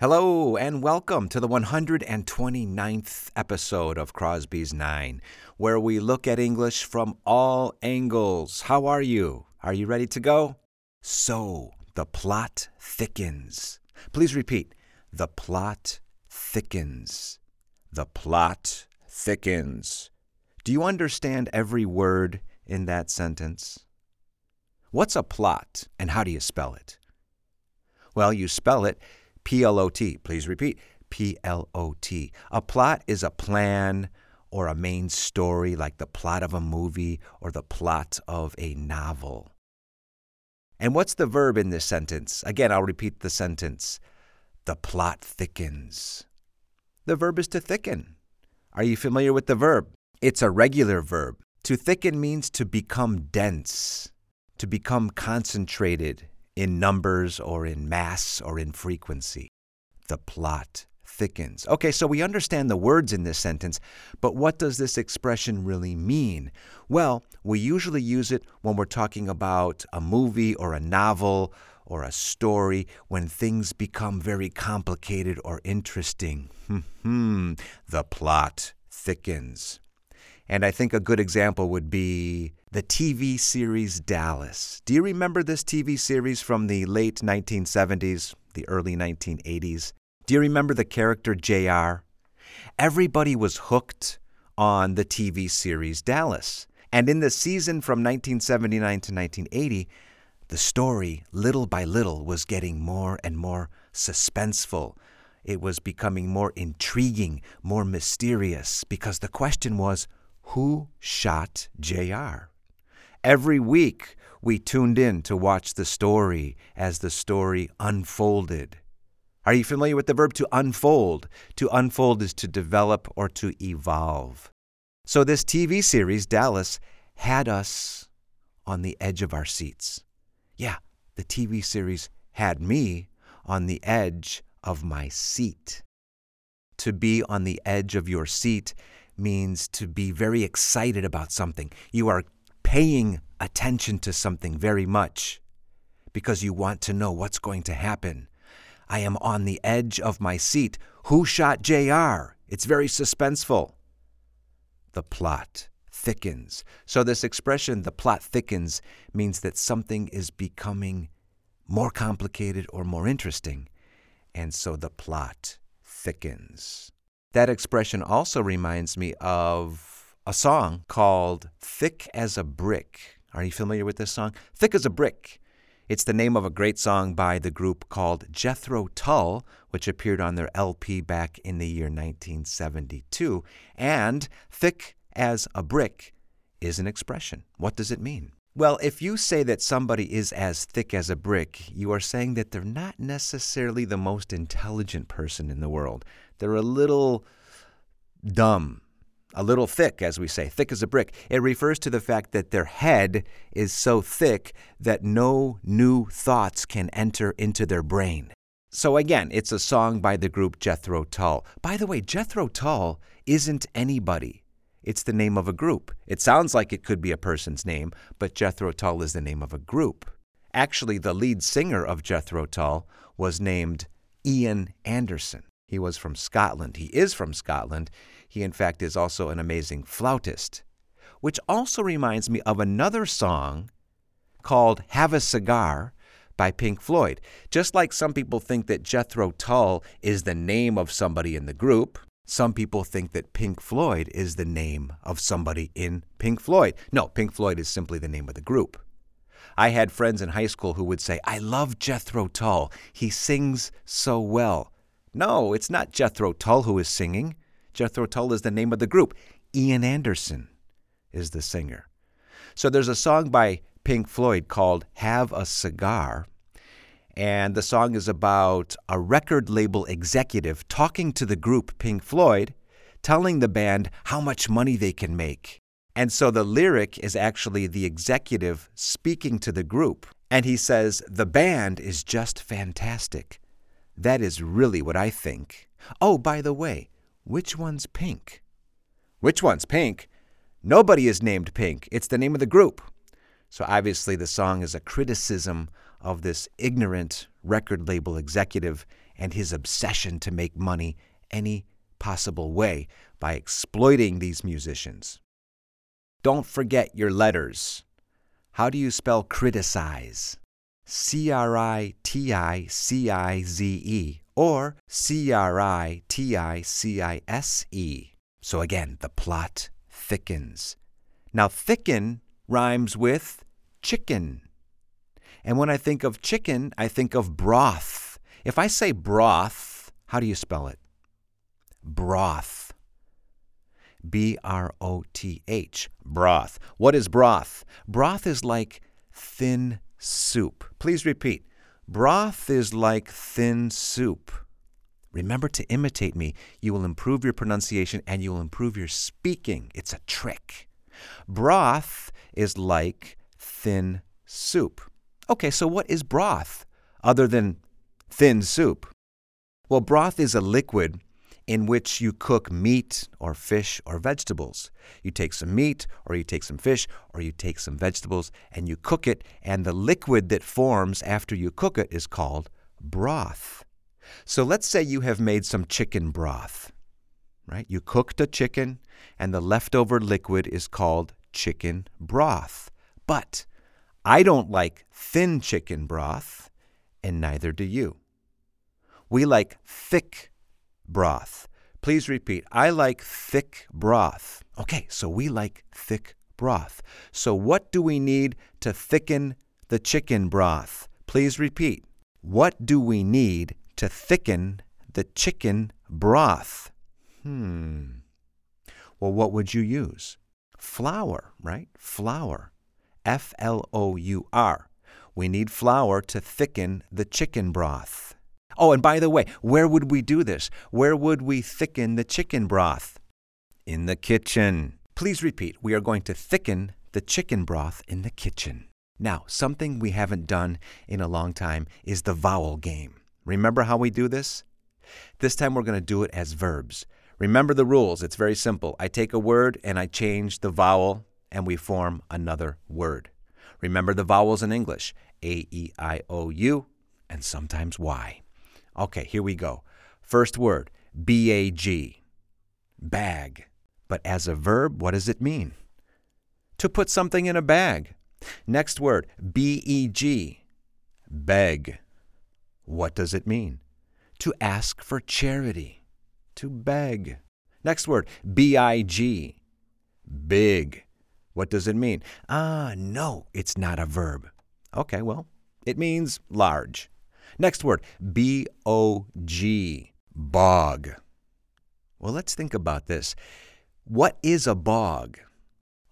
Hello, and welcome to the 129th episode of Crosby's Nine, where we look at English from all angles. How are you? Are you ready to go? So, the plot thickens. Please repeat the plot thickens. The plot thickens. Do you understand every word in that sentence? What's a plot, and how do you spell it? Well, you spell it P L O T. Please repeat P L O T. A plot is a plan or a main story, like the plot of a movie or the plot of a novel. And what's the verb in this sentence? Again, I'll repeat the sentence. The plot thickens. The verb is to thicken. Are you familiar with the verb? It's a regular verb. To thicken means to become dense, to become concentrated, in numbers or in mass or in frequency. The plot thickens. Okay, so we understand the words in this sentence, but what does this expression really mean? Well, we usually use it when we're talking about a movie or a novel or a story when things become very complicated or interesting. Hmm, the plot thickens. And I think a good example would be the TV series Dallas. Do you remember this TV series from the late 1970s, the early 1980s? Do you remember the character JR? Everybody was hooked on the TV series Dallas. And in the season from 1979 to 1980, the story, little by little, was getting more and more suspenseful. It was becoming more intriguing, more mysterious, because the question was who shot JR? Every week, we tuned in to watch the story as the story unfolded. Are you familiar with the verb to unfold? To unfold is to develop or to evolve. So, this TV series, Dallas, had us on the edge of our seats. Yeah, the TV series had me on the edge of my seat. To be on the edge of your seat means to be very excited about something. You are paying attention to something very much because you want to know what's going to happen. I am on the edge of my seat. Who shot JR? It's very suspenseful. The plot thickens. So, this expression, the plot thickens, means that something is becoming more complicated or more interesting. And so the plot thickens. That expression also reminds me of a song called Thick as a Brick. Are you familiar with this song? Thick as a Brick. It's the name of a great song by the group called Jethro Tull, which appeared on their LP back in the year 1972. And thick as a brick is an expression. What does it mean? Well, if you say that somebody is as thick as a brick, you are saying that they're not necessarily the most intelligent person in the world. They're a little dumb, a little thick, as we say, thick as a brick. It refers to the fact that their head is so thick that no new thoughts can enter into their brain. So, again, it's a song by the group Jethro Tull. By the way, Jethro Tull isn't anybody. It's the name of a group. It sounds like it could be a person's name, but Jethro Tull is the name of a group. Actually, the lead singer of Jethro Tull was named Ian Anderson. He was from Scotland. He is from Scotland. He, in fact, is also an amazing flautist, which also reminds me of another song called Have a Cigar by Pink Floyd. Just like some people think that Jethro Tull is the name of somebody in the group, some people think that Pink Floyd is the name of somebody in Pink Floyd. No, Pink Floyd is simply the name of the group. I had friends in high school who would say, I love Jethro Tull. He sings so well. No, it's not Jethro Tull who is singing. Jethro Tull is the name of the group. Ian Anderson is the singer. So there's a song by Pink Floyd called Have a Cigar. And the song is about a record label executive talking to the group Pink Floyd, telling the band how much money they can make. And so the lyric is actually the executive speaking to the group. And he says, The band is just fantastic. That is really what I think. Oh, by the way, which one's Pink? Which one's Pink? Nobody is named Pink. It's the name of the group. So obviously, the song is a criticism of this ignorant record label executive and his obsession to make money any possible way by exploiting these musicians. Don't forget your letters. How do you spell criticize? C R I T I C I Z E or C R I T I C I S E. So again, the plot thickens. Now, thicken rhymes with chicken. And when I think of chicken, I think of broth. If I say broth, how do you spell it? Broth. B R O T H. Broth. What is broth? Broth is like thin soup. Please repeat. Broth is like thin soup. Remember to imitate me. You will improve your pronunciation and you will improve your speaking. It's a trick. Broth is like thin soup. Okay, so what is broth other than thin soup? Well, broth is a liquid in which you cook meat or fish or vegetables. You take some meat or you take some fish or you take some vegetables and you cook it, and the liquid that forms after you cook it is called broth. So let's say you have made some chicken broth, right? You cooked a chicken, and the leftover liquid is called chicken broth. But I don't like thin chicken broth, and neither do you. We like thick broth. Please repeat. I like thick broth. Okay, so we like thick broth. So, what do we need to thicken the chicken broth? Please repeat. What do we need to thicken the chicken broth? Hmm. Well, what would you use? Flour, right? Flour. F L O U R. We need flour to thicken the chicken broth. Oh, and by the way, where would we do this? Where would we thicken the chicken broth? In the kitchen. Please repeat. We are going to thicken the chicken broth in the kitchen. Now, something we haven't done in a long time is the vowel game. Remember how we do this? This time we're going to do it as verbs. Remember the rules. It's very simple. I take a word and I change the vowel and we form another word. Remember the vowels in English A, E, I, O, U, and sometimes Y. Okay, here we go. First word B, A, G. Bag. But as a verb, what does it mean? To put something in a bag. Next word B, E, G. Beg. What does it mean? To ask for charity. To beg. Next word B, I, G. Big. What does it mean? Ah, no, it's not a verb. Okay, well, it means large. Next word, B O G, bog. Well, let's think about this. What is a bog?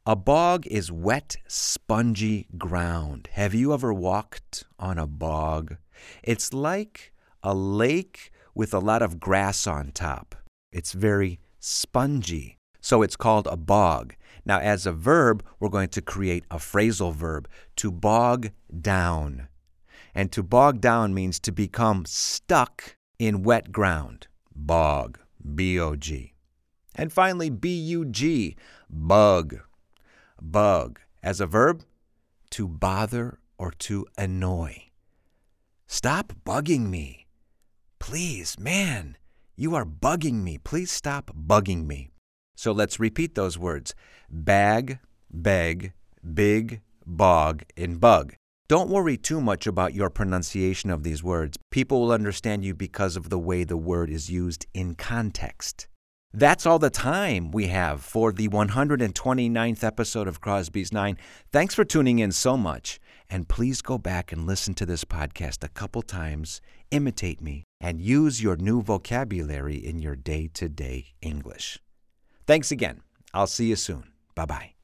A bog is wet, spongy ground. Have you ever walked on a bog? It's like a lake with a lot of grass on top. It's very spongy. So it's called a bog. Now, as a verb, we're going to create a phrasal verb to bog down. And to bog down means to become stuck in wet ground. Bog, B O G. And finally, B U G, bug. Bug. As a verb, to bother or to annoy. Stop bugging me. Please, man, you are bugging me. Please stop bugging me. So let's repeat those words bag, beg, big, bog, and bug. Don't worry too much about your pronunciation of these words. People will understand you because of the way the word is used in context. That's all the time we have for the 129th episode of Crosby's Nine. Thanks for tuning in so much. And please go back and listen to this podcast a couple times, imitate me, and use your new vocabulary in your day to day English. Thanks again. I'll see you soon. Bye bye.